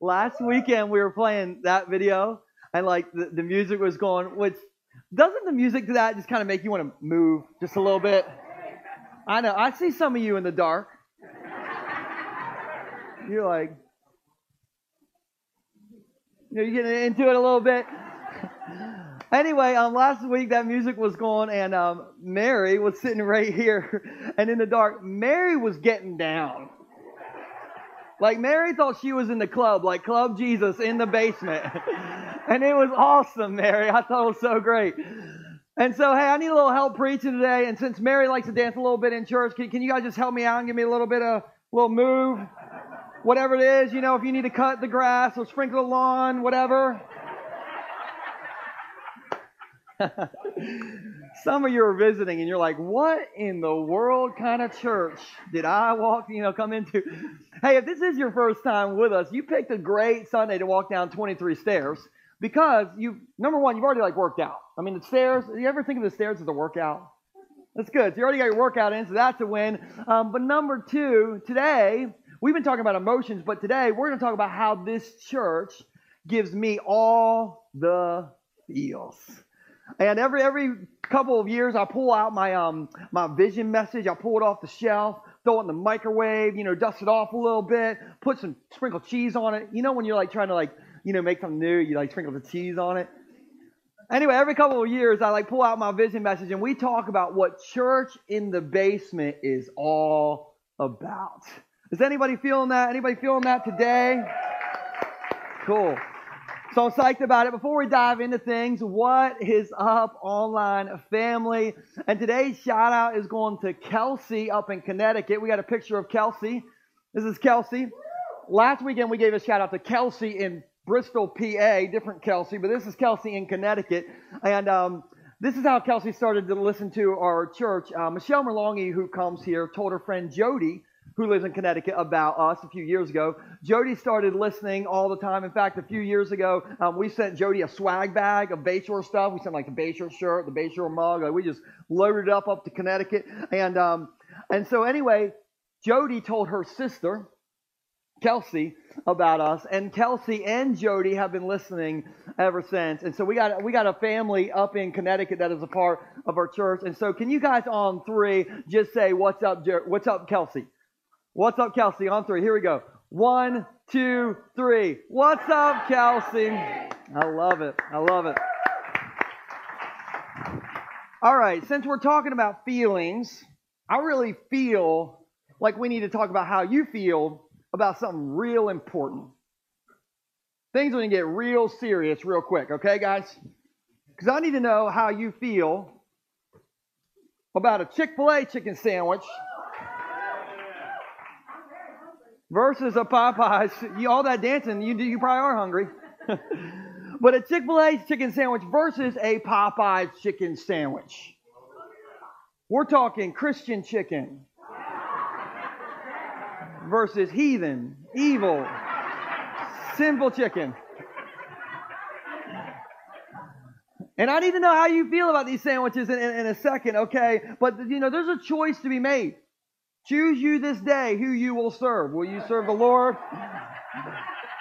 last weekend we were playing that video and like the, the music was going, which doesn't the music to that just kind of make you want to move just a little bit? I know. I see some of you in the dark. You're like, you're getting into it a little bit. anyway, um, last week that music was going, and um, Mary was sitting right here, and in the dark, Mary was getting down. Like Mary thought she was in the club, like Club Jesus in the basement. and it was awesome, Mary. I thought it was so great. And so, hey, I need a little help preaching today. And since Mary likes to dance a little bit in church, can, can you guys just help me out and give me a little bit of little move? Whatever it is, you know, if you need to cut the grass or sprinkle the lawn, whatever. Some of you are visiting and you're like, what in the world kind of church did I walk, you know, come into? Hey, if this is your first time with us, you picked a great Sunday to walk down 23 stairs because you, number one, you've already like worked out. I mean, the stairs, you ever think of the stairs as a workout? That's good. So you already got your workout in, so that's a win. Um, but number two, today, we've been talking about emotions, but today we're going to talk about how this church gives me all the feels. And every every couple of years, I pull out my um my vision message. I pull it off the shelf, throw it in the microwave, you know, dust it off a little bit, put some sprinkle cheese on it. You know, when you're like trying to like you know make something new, you like sprinkle the cheese on it. Anyway, every couple of years, I like pull out my vision message, and we talk about what church in the basement is all about. Is anybody feeling that? Anybody feeling that today? Cool. So psyched about it. Before we dive into things, what is up, online family? And today's shout out is going to Kelsey up in Connecticut. We got a picture of Kelsey. This is Kelsey. Last weekend we gave a shout out to Kelsey in Bristol, PA, different Kelsey, but this is Kelsey in Connecticut. And um, this is how Kelsey started to listen to our church. Uh, Michelle Merlongi, who comes here, told her friend Jody who lives in Connecticut, about us a few years ago. Jody started listening all the time. In fact, a few years ago, um, we sent Jody a swag bag of Bayshore stuff. We sent like the Bayshore shirt, the Bayshore mug. Like, we just loaded it up up to Connecticut. And um, and so anyway, Jody told her sister, Kelsey, about us, and Kelsey and Jody have been listening ever since. And so we got we got a family up in Connecticut that is a part of our church. And so can you guys on three just say what's up, what's up, Kelsey? What's up, Kelsey? On three. Here we go. One, two, three. What's up, Kelsey? I love it. I love it. All right, since we're talking about feelings, I really feel like we need to talk about how you feel about something real important. Things are going to get real serious real quick, okay, guys? Because I need to know how you feel about a Chick fil A chicken sandwich versus a Popeyes. You, all that dancing, you, you probably are hungry. but a Chick fil A chicken sandwich versus a Popeyes chicken sandwich. We're talking Christian chicken versus heathen, evil, sinful chicken. And I need to know how you feel about these sandwiches in, in, in, a second, okay? But, you know, there's a choice to be made. Choose you this day who you will serve. Will you serve the Lord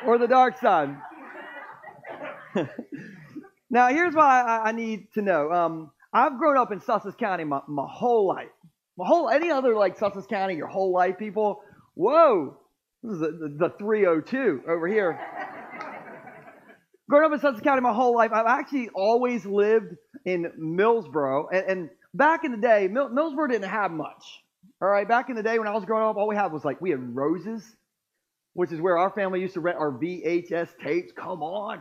or the dark side? now, here's why I, I need to know. Um, I've grown up in Sussex County my, my whole life. My whole, any other like Sussex County, your whole life, people, whoa, this is the, the 302 over here. Growing up in Sussex County my whole life, I've actually always lived in Millsboro. And, and back in the day, Mill, Millsboro didn't have much. All right, back in the day when I was growing up, all we had was like, we had roses, which is where our family used to rent our VHS tapes. Come on.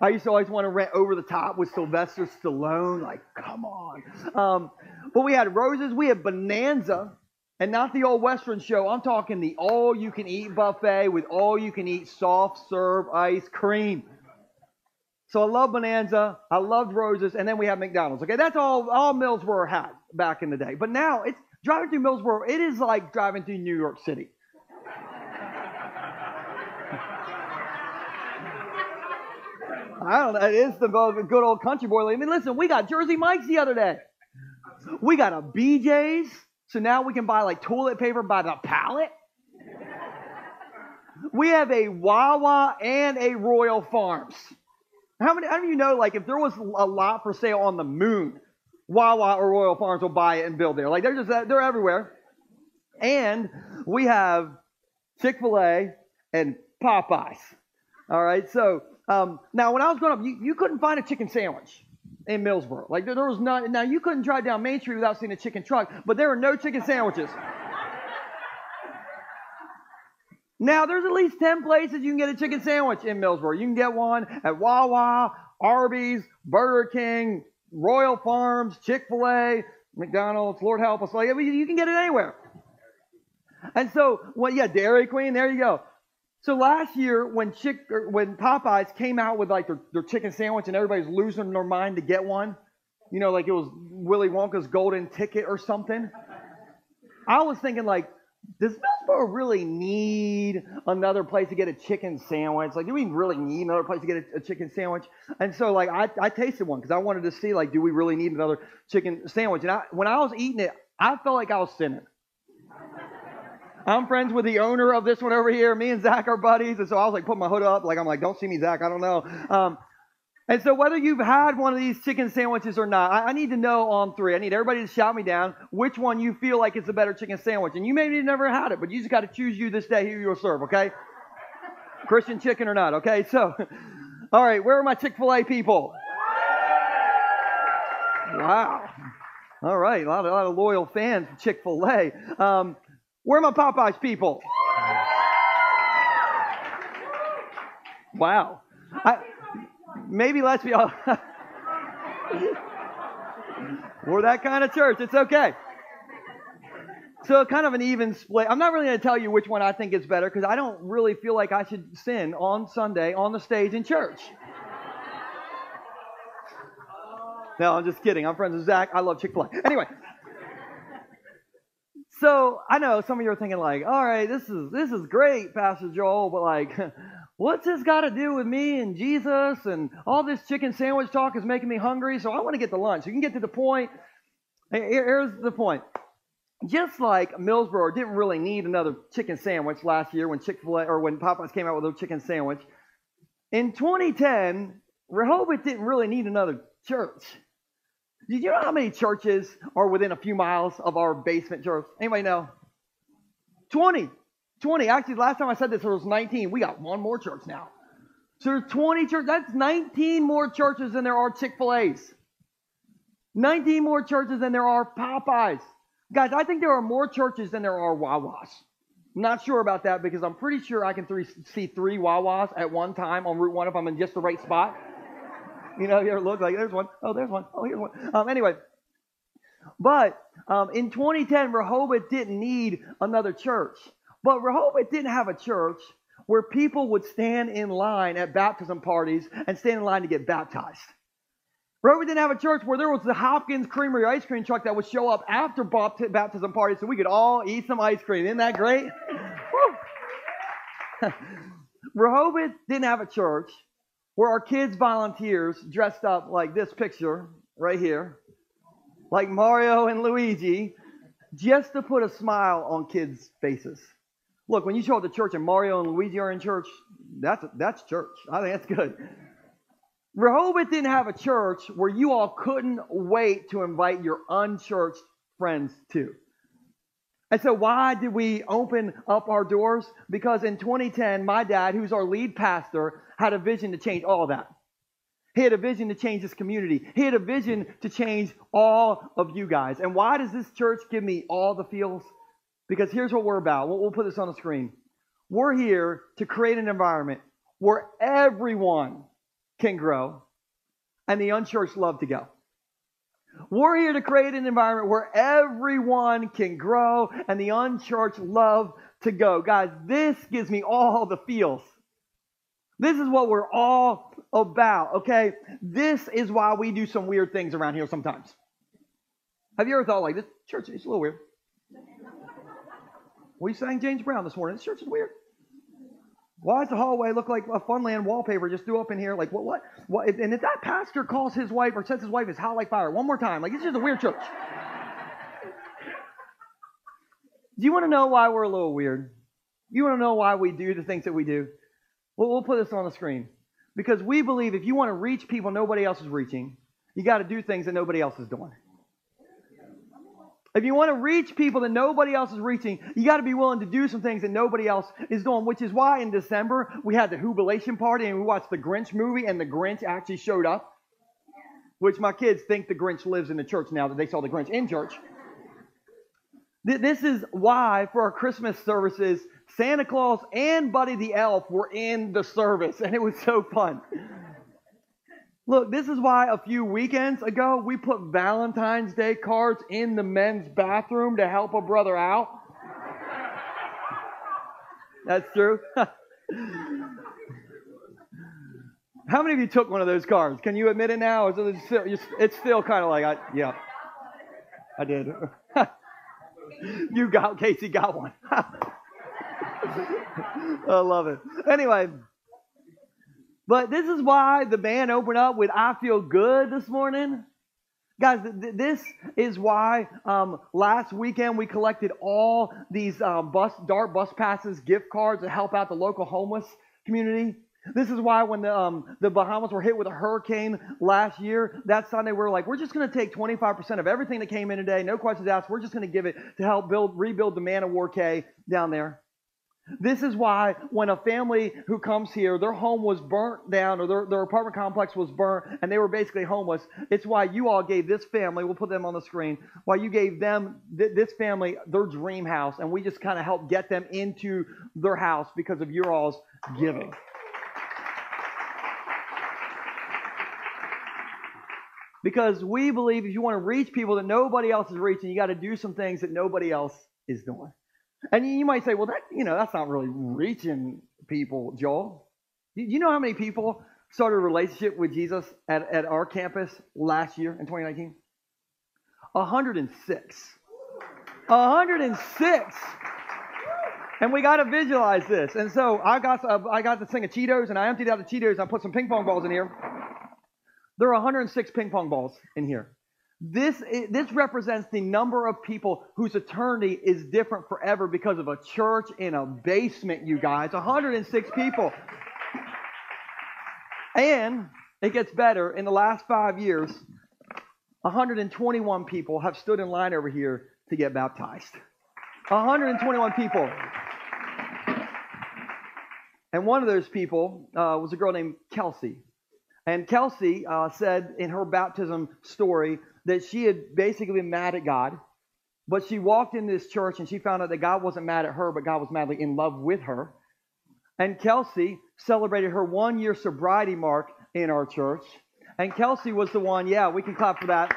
I used to always want to rent Over the Top with Sylvester Stallone. Like, come on. Um, but we had roses, we had Bonanza, and not the old Western show. I'm talking the all you can eat buffet with all you can eat soft serve ice cream. So I love Bonanza. I loved roses, and then we have McDonald's. Okay, that's all all Millsboro had back in the day. But now it's Driving through Millsboro, it is like driving through New York City. I don't know. It is the good old country boy. I mean, listen, we got Jersey Mike's the other day. We got a BJ's. So now we can buy like toilet paper by the pallet. we have a Wawa and a Royal Farms. How many, how many of you know, like, if there was a lot for sale on the moon, Wawa or Royal Farms will buy it and build there. Like, they're just, they're everywhere. And we have Chick fil A and Popeyes. All right, so um, now when I was growing up, you, you couldn't find a chicken sandwich in Millsboro. Like, there, there was not, now you couldn't drive down Main Street without seeing a chicken truck, but there were no chicken sandwiches. Now, there's at least 10 places you can get a chicken sandwich in Millsboro. You can get one at Wawa, Arby's, Burger King, Royal Farms, Chick fil A, McDonald's, Lord help us. Like, you can get it anywhere. And so, well, yeah, Dairy Queen, there you go. So last year, when Chick, er, when Popeyes came out with like their, their chicken sandwich and everybody's losing their mind to get one, you know, like it was Willy Wonka's golden ticket or something. I was thinking like, does Millsboro really need another place to get a chicken sandwich? Like, do we really need another place to get a, a chicken sandwich? And so, like, I, I tasted one because I wanted to see, like, do we really need another chicken sandwich? And I, when I was eating it, I felt like I was sinning. I'm friends with the owner of this one over here. Me and Zach are buddies, and so I was like, put my hood up, like I'm like, don't see me, Zach. I don't know. Um, and so, whether you've had one of these chicken sandwiches or not, I, I, need to know on three. I need everybody to shout me down which one you feel like is a better chicken sandwich. And you maybe never had it, but you just got to choose you this day who you'll serve, okay? Christian chicken or not, okay? So, all right, where are my Chick fil A people? Wow. All right, a lot, of, a lot of loyal fans of Chick fil A. Um, where are my Popeyes people? Wow. I, maybe let's be all. We're that kind of church. It's okay. So, kind of an even split. I'm not really going to tell you which one I think is better because I don't really feel like I should sin on Sunday on the stage in church. No, I'm just kidding. I'm friends with Zach. I love Chick fil A. Anyway. So I know some of you are thinking like, all right, this is this is great, Pastor Joel, but like What's this got to do with me and Jesus? And all this chicken sandwich talk is making me hungry, so I want to get to lunch. You can get to the point. Here's the point. Just like Millsboro didn't really need another chicken sandwich last year when Chick fil A or when Popeyes came out with their chicken sandwich, in 2010, Rehoboth didn't really need another church. Did you know how many churches are within a few miles of our basement church? Anybody know? 20. 20. Actually, last time I said this, there was 19. We got one more church now. So there's 20 churches. That's 19 more churches than there are Chick fil A's. 19 more churches than there are Popeyes. Guys, I think there are more churches than there are Wawas. I'm not sure about that because I'm pretty sure I can three, see three Wawas at one time on Route 1 if I'm in just the right spot. You know, you ever look like there's one. Oh, there's one. Oh, here's one. Um, anyway, but um, in 2010, Rehoboth didn't need another church. But Rehoboth didn't have a church where people would stand in line at baptism parties and stand in line to get baptized. Rehoboth didn't have a church where there was the Hopkins Creamery ice cream truck that would show up after baptism parties so we could all eat some ice cream. Isn't that great? Rehoboth didn't have a church where our kids volunteers dressed up like this picture right here, like Mario and Luigi, just to put a smile on kids' faces. Look, when you show up to church and Mario and Luigi are in church, that's that's church. I think that's good. Rehoboth didn't have a church where you all couldn't wait to invite your unchurched friends to. And so, why did we open up our doors? Because in 2010, my dad, who's our lead pastor, had a vision to change all that. He had a vision to change this community. He had a vision to change all of you guys. And why does this church give me all the feels? Because here's what we're about. We'll, put this on the screen. We're here to create an environment where everyone can grow and the unchurched love to go. We're here to create an environment where everyone can grow and the unchurched love to go. Guys, this gives me all the feels. This is what we're all about, okay? This is why we do some weird things around here sometimes. Have you ever thought like this church is a little weird? We sang James Brown this morning. This church is weird. Why does the hallway look like a Funland wallpaper just threw up in here? Like, what, what? what? And if that pastor calls his wife or says his wife is hot like fire one more time, like, it's just a weird church. Do you want to know why we're a little weird? You want to know why we do the things that we do? Well, we'll put this on the screen. Because we believe if you want to reach people nobody else is reaching, you got to do things that nobody else is doing. If you want to reach people that nobody else is reaching, you got to be willing to do some things that nobody else is doing, which is why in December we had the jubilation party and we watched the Grinch movie and the Grinch actually showed up. Which my kids think the Grinch lives in the church now that they saw the Grinch in church. This is why for our Christmas services, Santa Claus and Buddy the Elf were in the service, and it was so fun. Look, this is why a few weekends ago we put Valentine's Day cards in the men's bathroom to help a brother out. That's true. How many of you took one of those cards? Can you admit it now? Is it still, it's still kind of like, I, yeah, I did. you got, Casey got one. I love it. Anyway, but this is why the band opened up with I Feel Good this morning. Guys, th- this is why um, last weekend we collected all these um, bus, DART bus passes, gift cards to help out the local homeless community. This is why when the, um, the Bahamas were hit with a hurricane last year, that Sunday we were like, we're just going to take 25% of everything that came in today, no questions asked. We're just going to give it to help build, rebuild the Man-O-War Cay down there. This is why when a family who comes here, their home was burnt down or their, their apartment complex was burnt and they were basically homeless, it's why you all gave this family, we'll put them on the screen, why you gave them, th- this family, their dream house. And we just kind of helped get them into their house because of your all's giving. Because we believe if you want to reach people that nobody else is reaching, you got to do some things that nobody else is doing. And you might say, well, that you know, that's not really reaching people, Joel. Do you know how many people started a relationship with Jesus at, at our campus last year in 2019? 106. 106. And we got to visualize this. And so I got uh, I got this thing of Cheetos, and I emptied out the Cheetos, and I put some ping pong balls in here. There are 106 ping pong balls in here. This, this represents the number of people whose eternity is different forever because of a church in a basement, you guys. 106 people. And it gets better. In the last five years, 121 people have stood in line over here to get baptized. 121 people. And one of those people uh, was a girl named Kelsey. And Kelsey uh, said in her baptism story that she had basically been mad at God, but she walked in this church and she found out that God wasn't mad at her, but God was madly in love with her. And Kelsey celebrated her one year sobriety mark in our church. And Kelsey was the one, yeah, we can clap for that.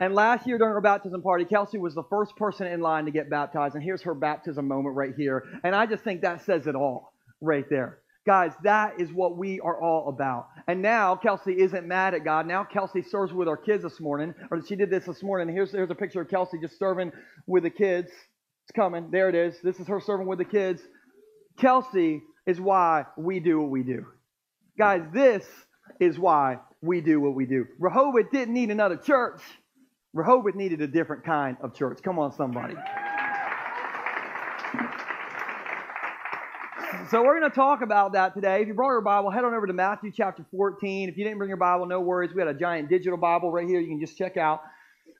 And last year during her baptism party, Kelsey was the first person in line to get baptized. And here's her baptism moment right here. And I just think that says it all right there. Guys, that is what we are all about. And now Kelsey isn't mad at God. Now Kelsey serves with our kids this morning, or she did this this morning. Here's, here's a picture of Kelsey just serving with the kids. It's coming. There it is. This is her serving with the kids. Kelsey is why we do what we do. Guys, this is why we do what we do. Rehoboth didn't need another church. Rehoboth needed a different kind of church. Come on, somebody. So we're going to talk about that today. If you brought your Bible, head on over to Matthew chapter 14. If you didn't bring your Bible, no worries. We got a giant digital Bible right here you can just check out.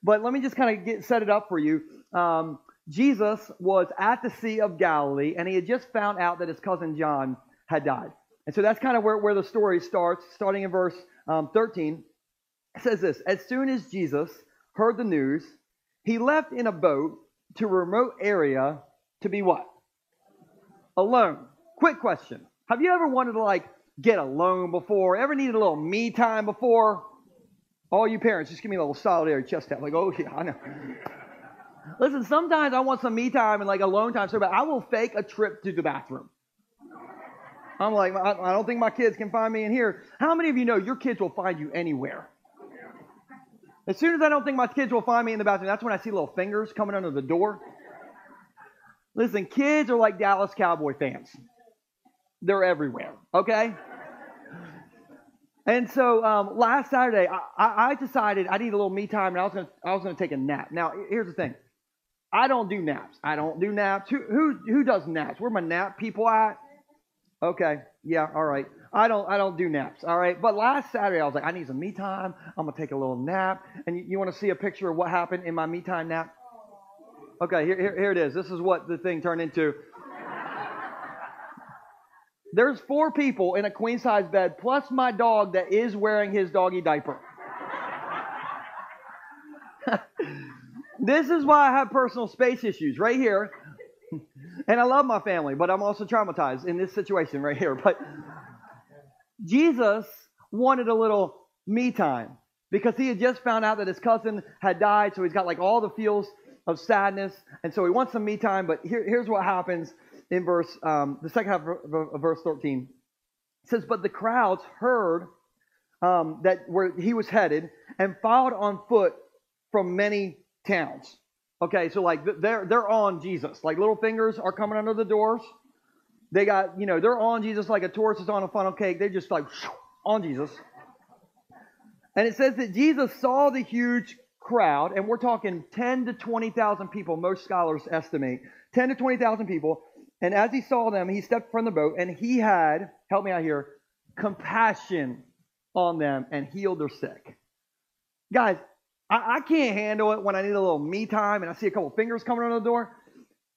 But let me just kind of get set it up for you. Um, Jesus was at the Sea of Galilee, and he had just found out that his cousin John had died. And so that's kind of where, where the story starts, starting in verse um, 13. It says this As soon as Jesus heard the news, he left in a boat to a remote area to be what? Alone. Quick question. Have you ever wanted to like get alone before? Ever needed a little me time before? All you parents, just give me a little solitary chest tap. Like, oh yeah, I know. Listen, sometimes I want some me time and like alone time so bad. I will fake a trip to the bathroom. I'm like, I don't think my kids can find me in here. How many of you know your kids will find you anywhere? As soon as I don't think my kids will find me in the bathroom, that's when I see little fingers coming under the door. Listen, kids are like Dallas Cowboy fans. They're everywhere. Okay? And so um, last Saturday, I, I, decided I need a little me time, and I was to I was to take a nap. Now, here's the thing: I don't do naps. I don't do naps. Who who who does naps? Where my nap people at? Okay, yeah, all right. I don't I don't do naps. All right. But last Saturday I was like, I need some me time. I'm gonna take a little nap. And you, you want to see a picture of what happened in my me time nap? Okay, here, here, here it is. This is what the thing turned into. There's four people in a queen size bed, plus my dog that is wearing his doggy diaper. this is why I have personal space issues right here. and I love my family, but I'm also traumatized in this situation right here. But Jesus wanted a little me time because he had just found out that his cousin had died, so he's got like all the feels of sadness, and so he wants some me time. But here, here's what happens in verse um, the second half of, verse 13. It says, "But the crowds heard um, that where he was headed and followed on foot from many towns." Okay, so like they're they're on Jesus. Like little fingers are coming under the doors. They got, you know, they're on Jesus like a tourist is on a funnel cake. They're just like on Jesus. And it says that Jesus saw the huge crowd, and we're talking 10 to 20,000 people, most scholars estimate. 10 to 20,000 people. And as he saw them, he stepped from the boat, and he had, help me out here, compassion on them and healed their sick. Guys, I, I can't handle it when I need a little me time and I see a couple fingers coming on the door.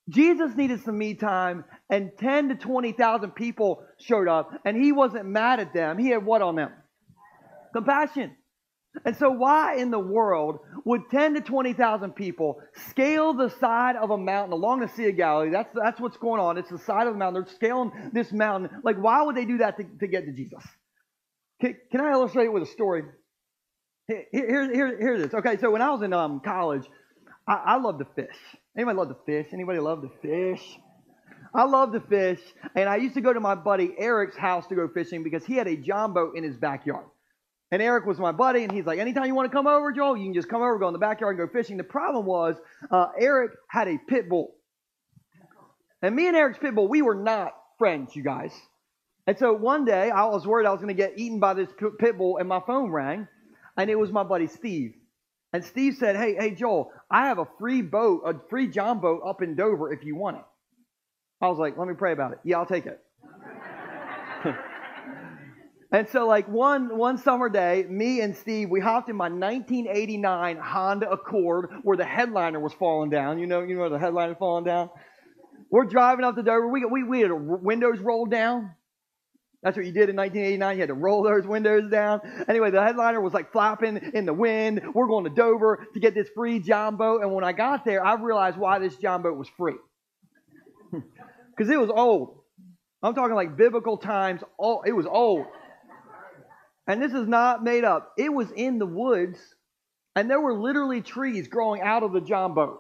Jesus needed some me time, and 10 to 20,000 people showed up, and he wasn't mad at them. He had what on them? Compassion. And so, why in the world would 10 to 20,000 people scale the side of a mountain along the Sea of Galilee? That's, that's what's going on. It's the side of the mountain. They're scaling this mountain. Like, why would they do that to, to get to Jesus? Can, can I illustrate it with a story? Here, here, here, here it is. Okay, so when I was in um, college, I, I love to fish. Anybody love to fish? Anybody love to fish? I love to fish, and I used to go to my buddy Eric's house to go fishing because he had a john boat in his backyard. And Eric was my buddy, and he's like, anytime you want to come over, Joel, you can just come over, go in the backyard, and go fishing. The problem was, uh, Eric had a pit bull. And me and Eric's pit bull, we were not friends, you guys. And so one day, I was worried I was going to get eaten by this pit bull, and my phone rang, and it was my buddy Steve. And Steve said, Hey, hey, Joel, I have a free boat, a free John boat up in Dover if you want it. I was like, Let me pray about it. Yeah, I'll take it. And so, like one one summer day, me and Steve, we hopped in my 1989 Honda Accord where the headliner was falling down. You know, you know the headliner falling down. We're driving up to Dover. We we we had windows rolled down. That's what you did in 1989. You had to roll those windows down. Anyway, the headliner was like flapping in the wind. We're going to Dover to get this free John boat. And when I got there, I realized why this John boat was free. Because it was old. I'm talking like biblical times. Oh, it was old. And this is not made up. It was in the woods, and there were literally trees growing out of the John boat.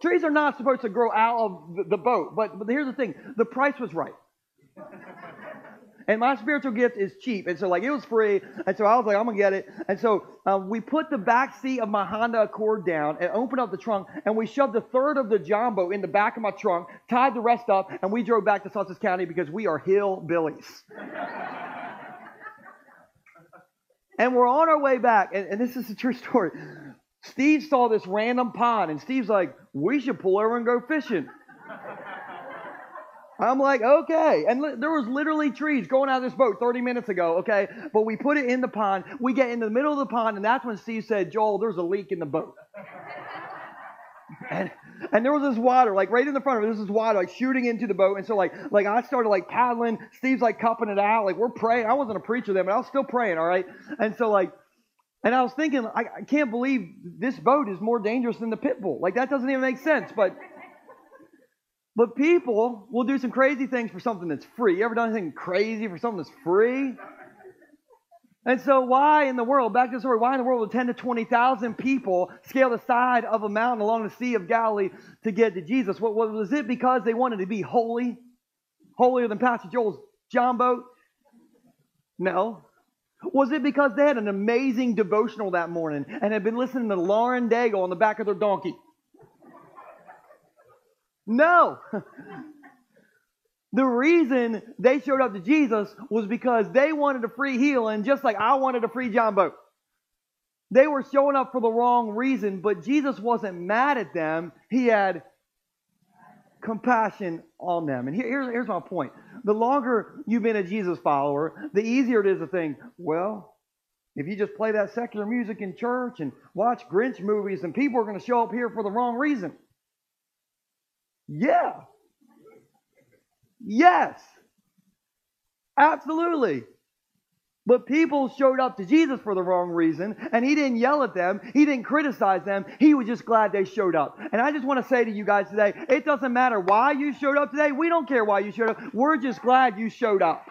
Trees are not supposed to grow out of the boat, but, but here's the thing the price was right. And my spiritual gift is cheap. And so, like, it was free. And so I was like, I'm going to get it. And so um, we put the back seat of my Honda Accord down and opened up the trunk. And we shoved a third of the John boat in the back of my trunk, tied the rest up, and we drove back to Sussex County because we are hillbillies. And we're on our way back. And, and this is a true story. Steve saw this random pond, and Steve's like, we should pull over and go fishing. I'm like, okay. And li- there was literally trees going out of this boat 30 minutes ago, okay? But we put it in the pond. We get in the middle of the pond, and that's when Steve said, Joel, there's a leak in the boat. And and there was this water, like right in the front of it, this is water, like shooting into the boat. And so like like I started like paddling. Steve's like cupping it out. Like we're praying. I wasn't a preacher then, but I was still praying, all right? And so like and I was thinking, I, I can't believe this boat is more dangerous than the pit bull. Like that doesn't even make sense. But but people will do some crazy things for something that's free. You ever done anything crazy for something that's free? And so, why in the world, back to the story, why in the world would 10 to 20,000 people scale the side of a mountain along the Sea of Galilee to get to Jesus? What, was it because they wanted to be holy? Holier than Pastor Joel's John boat? No. Was it because they had an amazing devotional that morning and had been listening to Lauren Daigle on the back of their donkey? No. the reason they showed up to Jesus was because they wanted a free healing, just like I wanted a free John boat. They were showing up for the wrong reason, but Jesus wasn't mad at them. He had compassion on them. And here, here's, here's my point. The longer you've been a Jesus follower, the easier it is to think, well, if you just play that secular music in church and watch Grinch movies, and people are going to show up here for the wrong reason. Yeah. Yes. Absolutely. But people showed up to Jesus for the wrong reason, and he didn't yell at them. He didn't criticize them. He was just glad they showed up. And I just want to say to you guys today, it doesn't matter why you showed up today. We don't care why you showed up. We're just glad you showed up.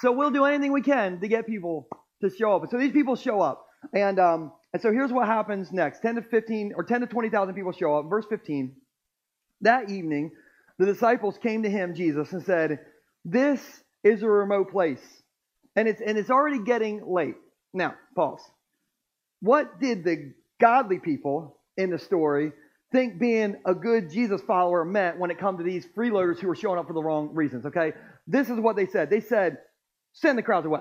So we'll do anything we can to get people to show up. So these people show up. And, um, and so here's what happens next 10 to 15 or 10 to 20,000 people show up. Verse 15. That evening, the disciples came to him, Jesus, and said, This is a remote place, and it's, and it's already getting late. Now, pause. What did the godly people in the story think being a good Jesus follower meant when it comes to these freeloaders who were showing up for the wrong reasons? Okay? This is what they said. They said, Send the crowds away.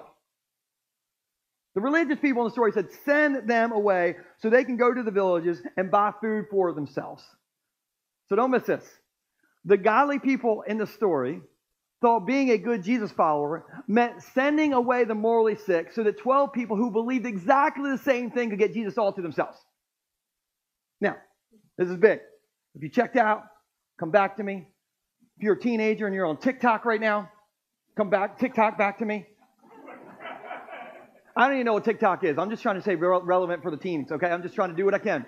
The religious people in the story said, Send them away so they can go to the villages and buy food for themselves. So don't miss this. The godly people in the story thought being a good Jesus follower meant sending away the morally sick so that 12 people who believed exactly the same thing could get Jesus all to themselves. Now, this is big. If you checked out, come back to me. If you're a teenager and you're on TikTok right now, come back, TikTok back to me. I don't even know what TikTok is. I'm just trying to say relevant for the teens, okay? I'm just trying to do what I can.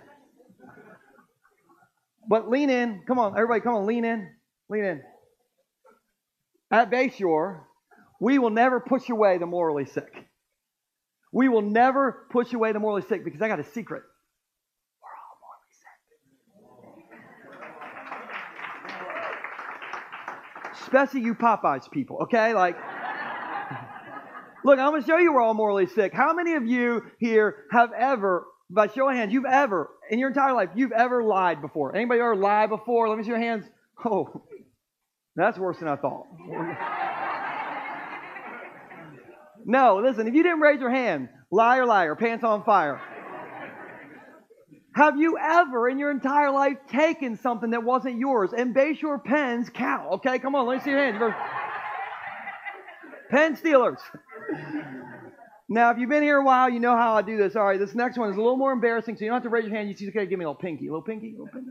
But lean in. Come on, everybody, come on, lean in. Lean in. At Bayshore, we will never push away the morally sick. We will never push away the morally sick because I got a secret. We're all morally sick. Especially you Popeyes people, okay? Like, look, I'm going to show you we're all morally sick. How many of you here have ever by show of hands, you've ever, in your entire life, you've ever lied before. Anybody ever lied before? Let me see your hands. Oh, that's worse than I thought. no, listen, if you didn't raise your hand, liar, liar, pants on fire. Have you ever in your entire life taken something that wasn't yours? And Bayshore pens cow? Okay, come on, let me see your hands. Pen stealers. Now, if you've been here a while, you know how I do this. All right, this next one is a little more embarrassing, so you don't have to raise your hand. You just okay, give me a little pinky, a little pinky, a little pinky.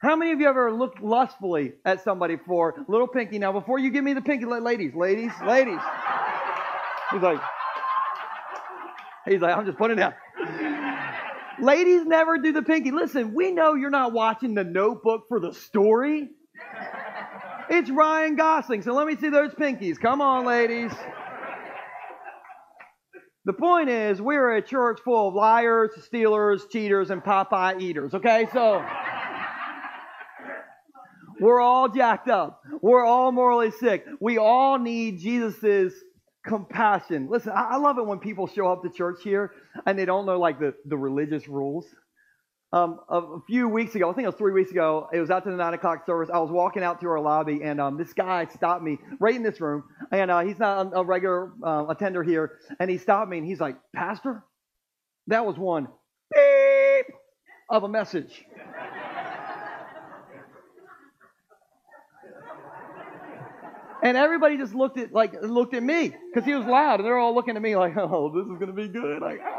How many of you ever looked lustfully at somebody for little pinky? Now, before you give me the pinky, ladies, ladies, ladies. He's like, he's like, I'm just putting it down. ladies never do the pinky. Listen, we know you're not watching the notebook for the story. It's Ryan Gosling, so let me see those pinkies. Come on, ladies. The point is, we're a church full of liars, stealers, cheaters, and Popeye eaters, okay? So, we're all jacked up. We're all morally sick. We all need Jesus's compassion. Listen, I love it when people show up to church here and they don't know like the, the religious rules. Um, a, few weeks ago, I think it was three weeks ago, it was after the nine o'clock service. I was walking out to our lobby, and um, this guy stopped me right in this room. And uh, he's not a, regular uh, attender here, and he stopped me and he's like, "Pastor, that was one beep of a message." and everybody just looked at like looked at me because he was loud, and they're all looking at me like, "Oh, this is gonna be good." Like. Ah.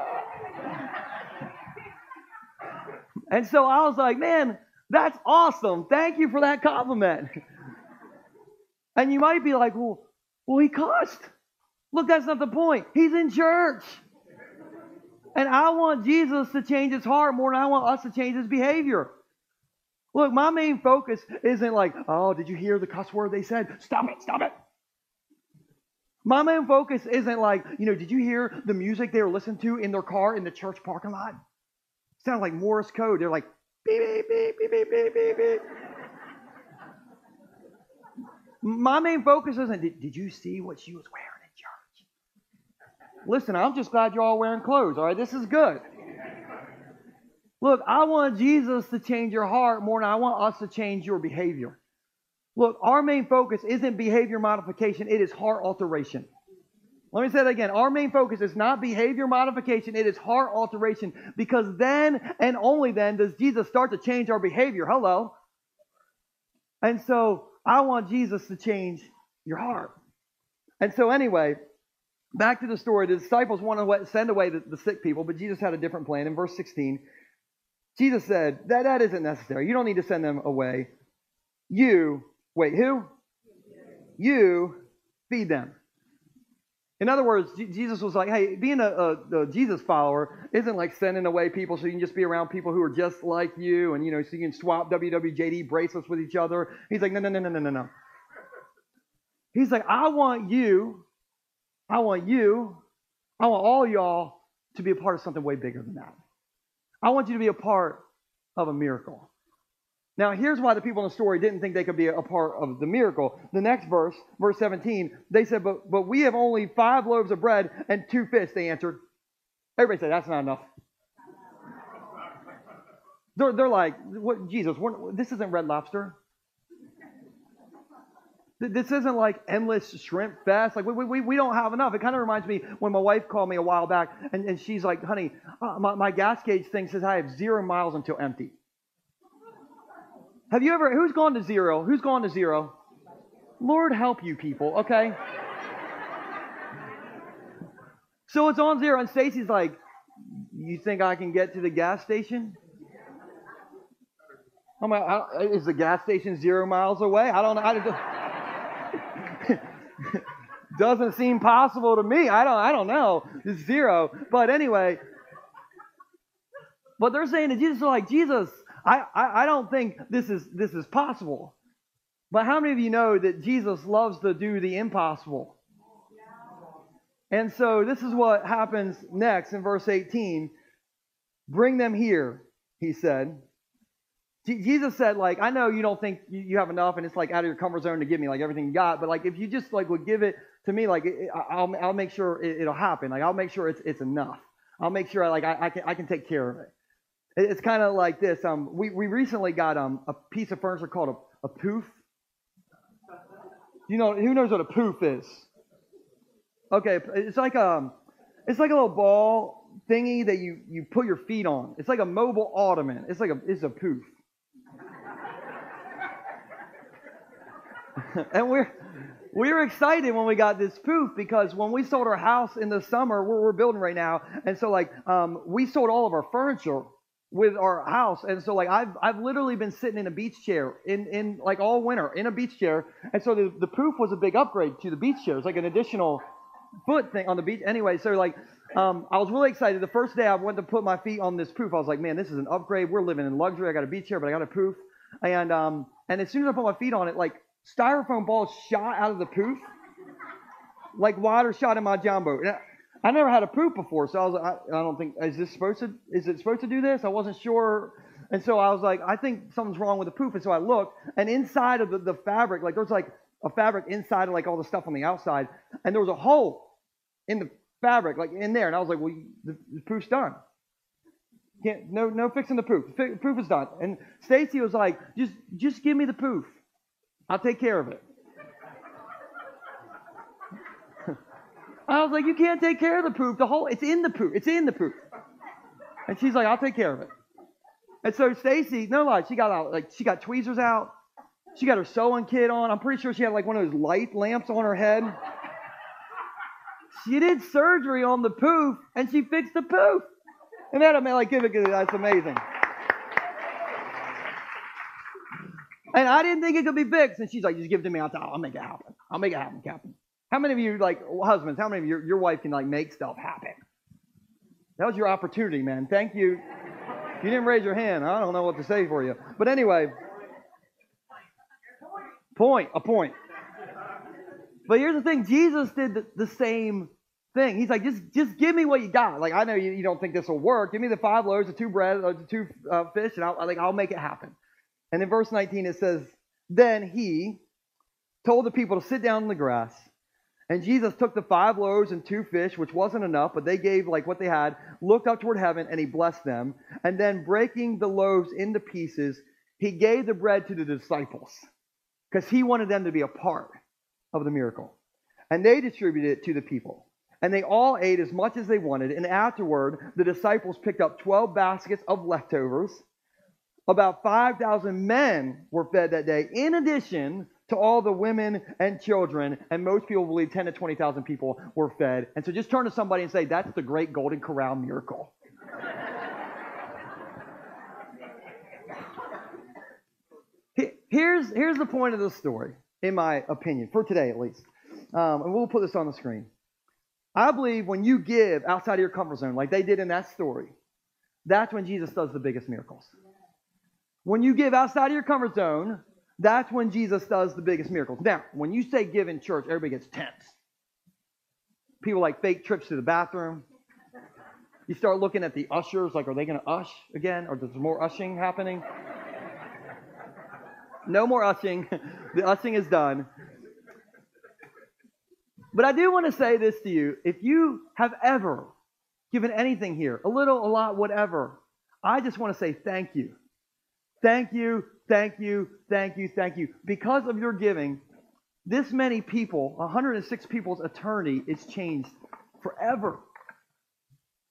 And so I was like, man, that's awesome. Thank you for that compliment. And you might be like, well, well, he cussed. Look, that's not the point. He's in church. And I want Jesus to change his heart more than I want us to change his behavior. Look, my main focus isn't like, oh, did you hear the cuss word they said? Stop it, stop it. My main focus isn't like, you know, did you hear the music they were listening to in their car in the church parking lot? sounded like Morse code. They're like, beep, beep, beep, beep, beep, beep, beep. My main focus isn't, did, did you see what she was wearing in church? Listen, I'm just glad you're all wearing clothes, all right? This is good. Look, I want Jesus to change your heart more than I want us to change your behavior. Look, our main focus isn't behavior modification, it is heart alteration. Let me say that again. Our main focus is not behavior modification, it is heart alteration because then and only then does Jesus start to change our behavior. Hello. And so I want Jesus to change your heart. And so, anyway, back to the story. The disciples want to send away the, the sick people, but Jesus had a different plan. In verse 16, Jesus said, that, that isn't necessary. You don't need to send them away. You, wait, who? You feed them. In other words, Jesus was like, hey, being a, a, a, Jesus follower isn't like sending away people so you can just be around people who are just like you and, you know, so you can swap WWJD bracelets with each other. He's like, no, no, no, no, no, no, no. He's like, I want you, I want you, I want all y'all to be a part of something way bigger than that. I want you to be a part of a miracle. Now, here's why the people in the story didn't think they could be a part of the miracle. The next verse, verse 17, they said, But, but we have only five loaves of bread and two fish, they answered. Everybody said, That's not enough. They're, they're like, what, Jesus, this isn't red lobster. This isn't like endless shrimp fest. Like, we, we, we don't have enough. It kind of reminds me when my wife called me a while back and, and she's like, honey, uh, my, my gas gauge thing says I have zero miles until empty. Have you ever, who's gone to zero? Who's gone to zero? Lord help you people, okay? so it's on zero, and Stacy's like, You think I can get to the gas station? I'm like, is the gas station zero miles away? I don't know. I Doesn't seem possible to me. I don't. I don't know. It's zero. But anyway, but they're saying to Jesus, like Jesus, I, I, I don't think this is, this is possible. But how many of you know that Jesus loves to do the impossible? And so this is what happens next in verse 18. Bring them here, he said. Jesus said, like, I know you don't think you have enough and it's like out of your comfort zone to give me like everything you got, but like if you just like would give it to me, like I'll, I'll make sure it, will happen. Like I'll make sure it's, it's enough. I'll make sure I, like I, I can I can take care of it. It's kind of like this. Um, we, we recently got um, a piece of furniture called a, a poof. You know, who knows what a poof is? Okay, it's like a, um, it's like a little ball thingy that you, you put your feet on. It's like a mobile ottoman. It's like a, it's a poof. and we're, we were excited when we got this poof because when we sold our house in the summer, we're, we're building right now, and so like um, we sold all of our furniture with our house. And so like I've I've literally been sitting in a beach chair in, in like all winter in a beach chair. And so the, the poof was a big upgrade to the beach chair. It's like an additional foot thing on the beach. Anyway, so like um, I was really excited. The first day I went to put my feet on this poof, I was like, man, this is an upgrade. We're living in luxury. I got a beach chair, but I got a poof. And um, and as soon as I put my feet on it, like styrofoam balls shot out of the poof, like water shot in my John boat. I never had a poop before, so I was I, I don't think is this supposed to is it supposed to do this? I wasn't sure. And so I was like, I think something's wrong with the poop. And so I looked, and inside of the, the fabric, like there's like a fabric inside of like all the stuff on the outside, and there was a hole in the fabric, like in there. And I was like, well, the, the poof's done. Can't, no, no fixing the poof. The poof is done. And Stacy was like, just, just give me the poof. I'll take care of it. I was like, you can't take care of the poop. The whole, it's in the poop. It's in the poop. And she's like, I'll take care of it. And so Stacy, no lie, she got out, like she got tweezers out. She got her sewing kit on. I'm pretty sure she had like one of those light lamps on her head. She did surgery on the poof and she fixed the poof. And that, I mean, like, give it, that's amazing. And I didn't think it could be fixed. And she's like, just give it to me. I'll, I'll make it happen. I'll make it happen, Captain. How many of you, like husbands, how many of you, your, your wife can like make stuff happen? That was your opportunity, man. Thank you. You didn't raise your hand. I don't know what to say for you. But anyway, point, a point. But here's the thing Jesus did the, the same thing. He's like, just, just give me what you got. Like, I know you, you don't think this will work. Give me the five loaves, the two bread, uh, the two uh, fish, and I'll, like, I'll make it happen. And in verse 19, it says, Then he told the people to sit down in the grass. And Jesus took the five loaves and two fish, which wasn't enough, but they gave like what they had, looked up toward heaven, and he blessed them. And then breaking the loaves into pieces, he gave the bread to the disciples because he wanted them to be a part of the miracle. And they distributed it to the people. And they all ate as much as they wanted. And afterward, the disciples picked up 12 baskets of leftovers. About 5,000 men were fed that day, in addition to all the women and children. And most people believe 10 to 20,000 people were fed. And so just turn to somebody and say, That's the great Golden Corral miracle. here's, here's the point of the story, in my opinion, for today at least. Um, and we'll put this on the screen. I believe when you give outside of your comfort zone, like they did in that story, that's when Jesus does the biggest miracles. When you give outside of your comfort zone, that's when Jesus does the biggest miracles. Now, when you say give in church, everybody gets tense. People like fake trips to the bathroom. You start looking at the ushers, like, are they going to ush again? Or there's more ushing happening? No more ushing. The ushing is done. But I do want to say this to you. If you have ever given anything here, a little, a lot, whatever, I just want to say thank you. Thank you, thank you, thank you, thank you. Because of your giving, this many people, 106 people's eternity is changed forever.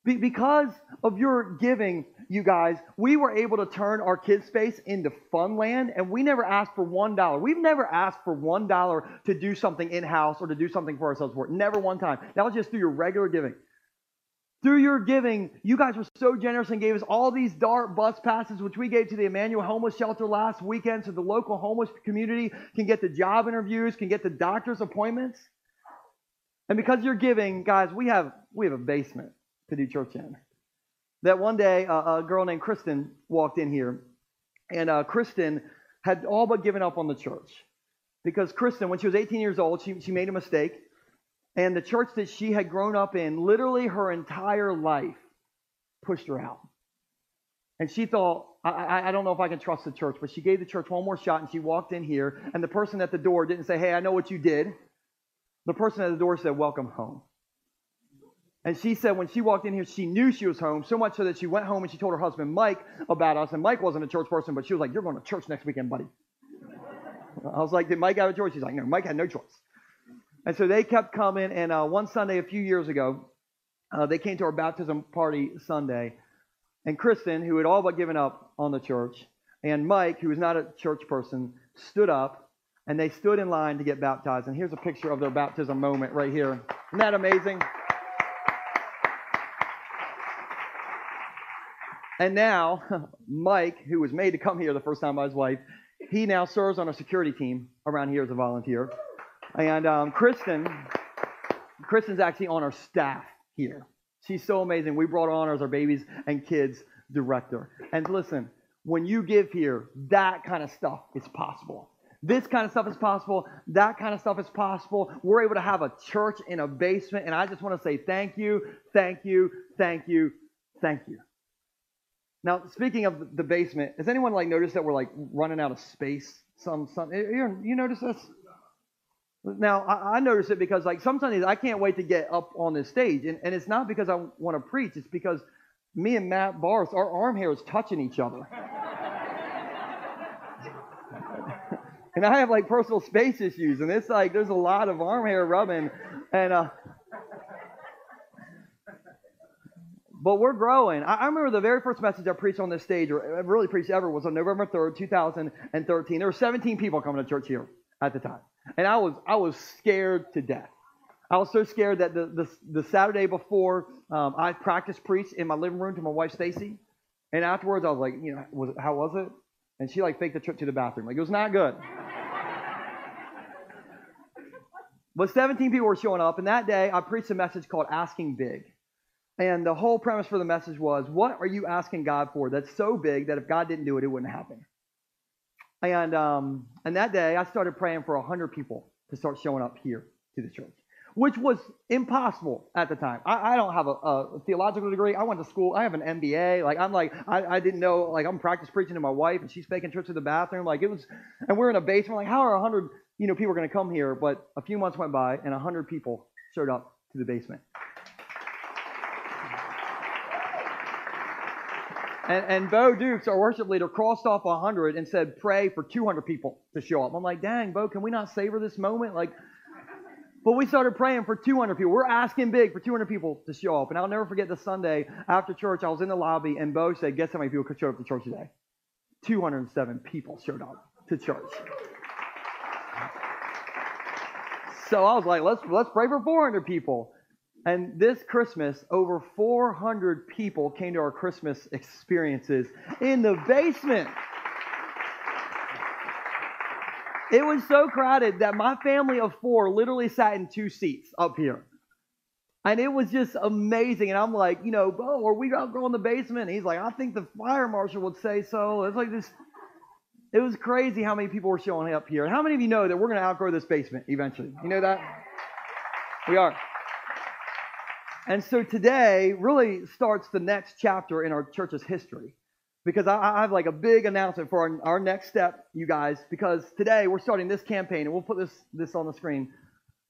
Be- because of your giving, you guys, we were able to turn our kids' space into fun land, and we never asked for one dollar. We've never asked for one dollar to do something in house or to do something for ourselves. For never one time. That was just through your regular giving. Through your giving, you guys were so generous and gave us all these DART bus passes, which we gave to the Emmanuel Homeless Shelter last weekend, so the local homeless community can get the job interviews, can get the doctor's appointments. And because you're giving, guys, we have we have a basement to do church in. That one day uh, a girl named Kristen walked in here, and uh, Kristen had all but given up on the church. Because Kristen, when she was 18 years old, she, she made a mistake, and the church that she had grown up in, literally her entire life, pushed her out. And she thought, I, I, I, don't know if I can trust the church, but she gave the church one more shot and she walked in here, and the person at the door didn't say, Hey, I know what you did. The person at the door said, Welcome home. And she said when she walked in here, she knew she was home, so much so that she went home and she told her husband Mike about us. And Mike wasn't a church person, but she was like, You're going to church next weekend, buddy. I was like, Did Mike have a choice? He's like, No, Mike had no choice. And so they kept coming. And uh, one Sunday a few years ago, uh, they came to our baptism party Sunday. And Kristen, who had all but given up on the church, and Mike, who was not a church person, stood up and they stood in line to get baptized. And here's a picture of their baptism moment right here. Isn't that amazing? And now, Mike, who was made to come here the first time by his wife, he now serves on a security team around here as a volunteer. And um, Kristen, Kristen's actually on our staff here. She's so amazing. We brought her on as our babies and kids director. And listen, when you give here, that kind of stuff is possible. This kind of stuff is possible. That kind of stuff is possible. We're able to have a church in a basement. And I just want to say thank you, thank you, thank you, thank you. Now, speaking of the basement, has anyone like noticed that we're like running out of space? Some, some, you, you notice this? Now, I, I notice it because like sometimes I can't wait to get up on this stage, and, and it's not because I want to preach. It's because me and Matt Barth, our arm hair is touching each other. and I have like personal space issues, and it's like there's a lot of arm hair rubbing, and uh, But we're growing. I, I, remember the very first message I preached on this stage, or I really preached ever, was on November 3rd, 2013. There were 17 people coming to church here at the time. And I was, I was scared to death. I was so scared that the, the, the Saturday before, um, I practiced preached in my living room to my wife, Stacy. And afterwards, I was like, you know, was, how was it? And she like faked the trip to the bathroom. Like, it was not good. but 17 people were showing up. And that day, I preached a message called Asking Big. And the whole premise for the message was, what are you asking God for that's so big that if God didn't do it, it wouldn't happen? And um, and that day, I started praying for 100 people to start showing up here to the church, which was impossible at the time. I, I don't have a, a, theological degree. I went to school. I have an MBA. Like I'm like I, I didn't know. Like I'm practice preaching to my wife, and she's faking trips to the bathroom. Like it was, and we're in a basement. Like how are 100 you know people going to come here? But a few months went by, and 100 people showed up to the basement. And, and Bo Dukes, our worship leader, crossed off 100 and said, pray for 200 people to show up. I'm like, dang, Bo, can we not savor this moment? Like, But we started praying for 200 people. We're asking big for 200 people to show up. And I'll never forget the Sunday after church, I was in the lobby and Bo said, Guess how many people could show up to church today? 207 people showed up to church. So I was like, let's let's pray for 400 people. And this Christmas, over 400 people came to our Christmas experiences in the basement. It was so crowded that my family of four literally sat in two seats up here. And it was just amazing. And I'm like, you know, Bo, are we in the basement? And he's like, I think the fire marshal would say so. It's like this. It was crazy how many people were showing up here. And how many of you know that we're going to outgrow this basement eventually? You know that? We are. And so today really starts the next chapter in our church's history because I, have like a big announcement for our, our next step, you guys. Because today we're starting this campaign, and we'll put this this on the screen.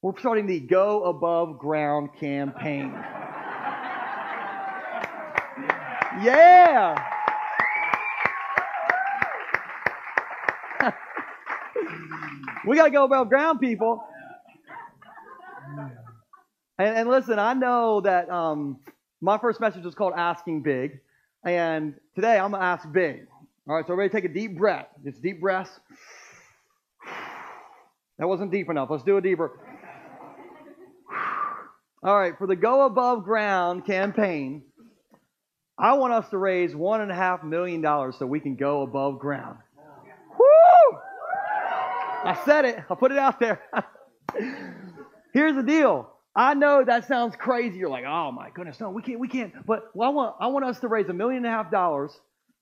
We're starting the Go Above Ground campaign. yeah. we got to go above ground, people. And, and listen, I know that um, my first message was called Asking Big. And today I'm going to ask big. All right, so everybody take a deep breath. Just deep breaths. That wasn't deep enough. Let's do it deeper. All right, for the Go Above Ground campaign, I want us to raise one and a half million dollars so we can go above ground. Woo! I said it. I put it out there. Here's the deal. I know that sounds crazy. You're like, oh my goodness, no, we can't, we can't. But well, I want, I want us to raise a million and a half dollars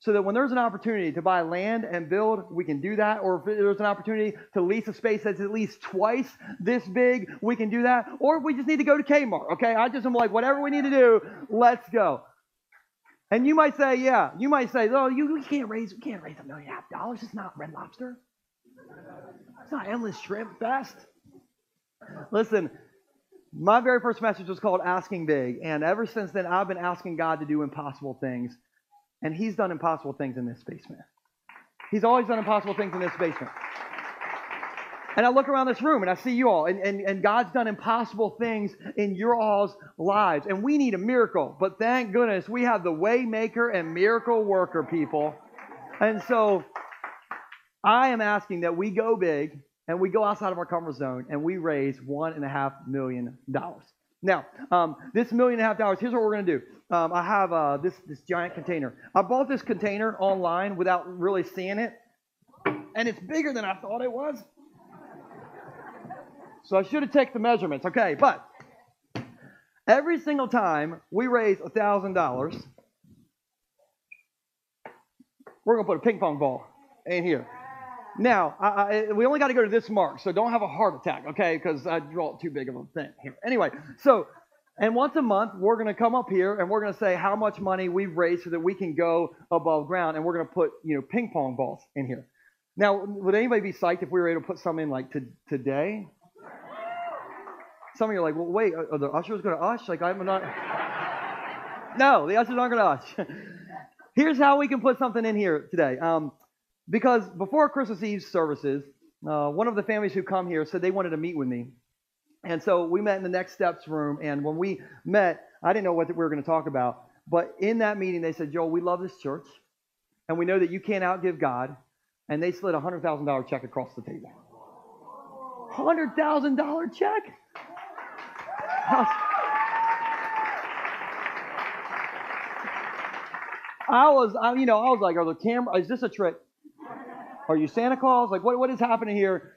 so that when there's an opportunity to buy land and build, we can do that. Or if there's an opportunity to lease a space that's at least twice this big, we can do that. Or we just need to go to Kmart, okay? I just am like, whatever we need to do, let's go. And you might say, yeah, you might say, oh, you, we can't raise, we can't raise a million and a half dollars. It's not Red Lobster. It's not Endless Shrimp Fest. Listen, my very first message was called Asking Big. And ever since then, I've been asking God to do impossible things. And He's done impossible things in this basement. He's always done impossible things in this basement. And I look around this room and I see you all, and, and, and God's done impossible things in your all's lives. And we need a miracle. But thank goodness we have the waymaker and miracle worker people. And so I am asking that we go big and we go outside of our comfort zone and we raise one and a half million dollars. Now, um, this million and a half dollars, here's what we're going to do. Um, I have uh, this, this giant container. I bought this container online without really seeing it, and it's bigger than I thought it was. So I should have taken the measurements. Okay, but every single time we raise a $1,000, we're going to put a ping pong ball in here. Now, I, I, we only got to go to this mark, so don't have a heart attack, okay? Because I draw too big of a thing here. Anyway, so, and once a month, we're going to come up here and we're going to say how much money we've raised so that we can go above ground, and we're going to put, you know, ping pong balls in here. Now, would anybody be psyched if we were able to put some in like to, today? Some of you are like, well, wait, are the ushers going to ush? Like, I'm not. No, the ushers aren't going to ush. Here's how we can put something in here today. Um, because before Christmas Eve services, uh, one of the families who come here said they wanted to meet with me. And so we met in the next steps room. And when we met, I didn't know what we were going to talk about. But in that meeting, they said, Joel, we love this church. And we know that you can't outgive God. And they slid a $100,000 check across the table. $100,000 check? I was, I, you know, I was like, are the camera, is this a trick? Are you Santa Claus? Like, what, what is happening here?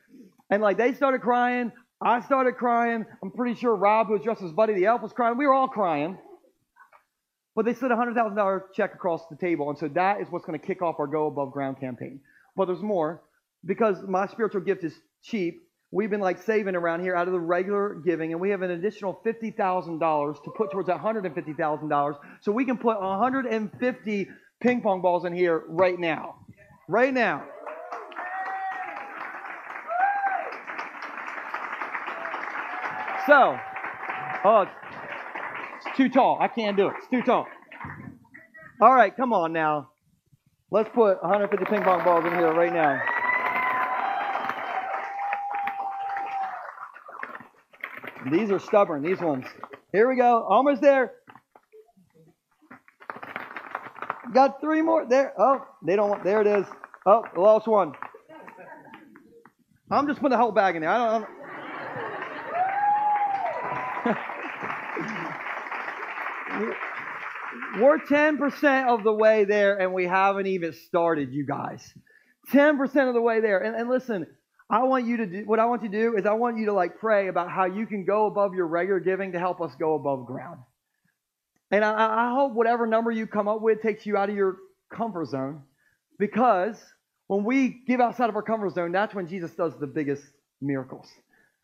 And like, they started crying. I started crying. I'm pretty sure Rob, who was dressed as Buddy the Elf, was crying. We were all crying. But they slid a $100,000 check across the table. And so that is what's going to kick off our Go Above Ground campaign. But there's more. Because my spiritual gift is cheap, we've been like saving around here out of the regular giving, and we have an additional $50,000 to put towards that $150,000 so we can put 150 ping pong balls in here right now. Right now. So, oh, it's too tall. I can't do it. It's too tall. All right, come on now. Let's put 150 ping pong balls in here right now. These are stubborn, these ones. Here we go. Almost there. Got three more. There. Oh, they don't want. There it is. Oh, last one. I'm just putting the whole bag in there. I don't. I'm, we're 10% of the way there, and we haven't even started, you guys. 10% of the way there. And, and listen, I want you to do what I want you to do is I want you to like pray about how you can go above your regular giving to help us go above ground. And I, I hope whatever number you come up with takes you out of your comfort zone because when we give outside of our comfort zone, that's when Jesus does the biggest miracles.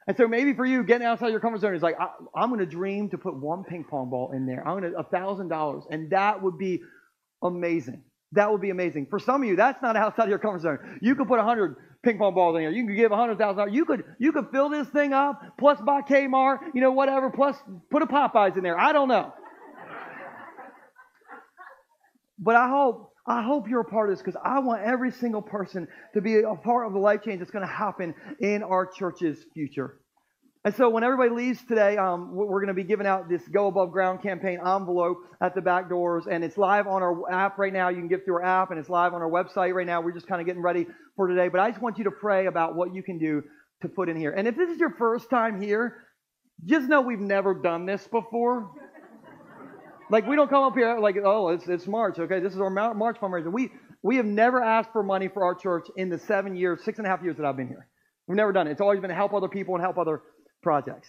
And so maybe for you, getting outside your comfort zone is like, I, am going to dream to put one ping pong ball in there. I'm going to, a thousand dollars. And that would be amazing. That would be amazing. For some of you, that's not outside of your comfort zone. You could put a hundred ping pong balls in here. You could give a hundred thousand dollars. You could, you could fill this thing up, plus buy Kmart, you know, whatever, plus put a Popeyes in there. I don't know. But I hope I hope you're a part of this because I want every single person to be a part of the life change that's going to happen in our church's future. And so when everybody leaves today, um, we're going to be giving out this Go Above Ground campaign envelope at the back doors, and it's live on our app right now. You can give through our app, and it's live on our website right now. We're just kind of getting ready for today, but I just want you to pray about what you can do to put in here. And if this is your first time here, just know we've never done this before. Like we don't come up here like, oh, it's, it's March. Okay, this is our March fundraiser. We we have never asked for money for our church in the seven years, six and a half years that I've been here. We've never done it. It's always been to help other people and help other projects.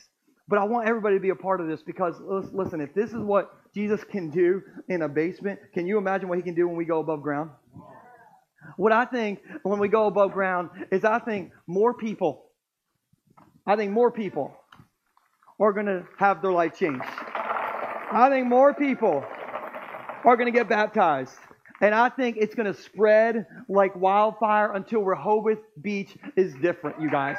But I want everybody to be a part of this because listen, if this is what Jesus can do in a basement, can you imagine what he can do when we go above ground? What I think when we go above ground is I think more people, I think more people are going to have their life changed. I think more people are going to get baptized. And I think it's going to spread like wildfire until Rehoboth Beach is different, you guys.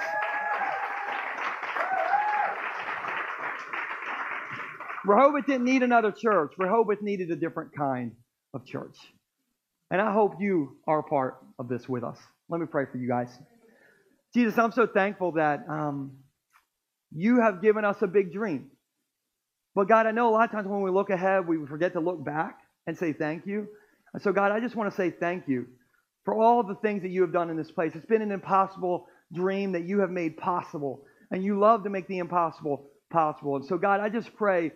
Rehoboth didn't need another church. Rehoboth needed a different kind of church. And I hope you are part of this with us. Let me pray for you guys. Jesus, I'm so thankful that um, you have given us a big dream. But God, I know a lot of times when we look ahead, we forget to look back and say thank you. And so, God, I just want to say thank you for all the things that you have done in this place. It's been an impossible dream that you have made possible. And you love to make the impossible possible. And so, God, I just pray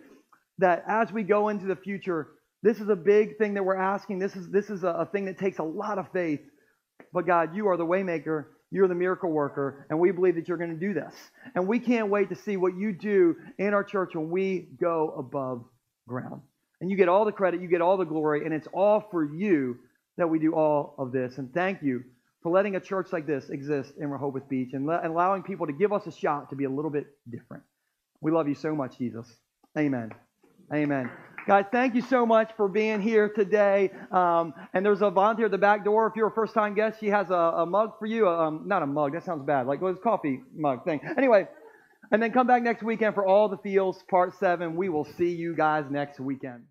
that as we go into the future, this is a big thing that we're asking. This is, this is a, a thing that takes a lot of faith. But God, you are the waymaker. You're the miracle worker, and we believe that you're going to do this. And we can't wait to see what you do in our church when we go above ground. And you get all the credit, you get all the glory, and it's all for you that we do all of this. And thank you for letting a church like this exist in Rehoboth Beach and allowing people to give us a shot to be a little bit different. We love you so much, Jesus. Amen. Amen. Guys, thank you so much for being here today. Um, and there's a volunteer at the back door. If you're a first time guest, she has a, a mug for you. Um, not a mug, that sounds bad. Like well, coffee mug thing. Anyway, and then come back next weekend for all the feels, part seven. We will see you guys next weekend.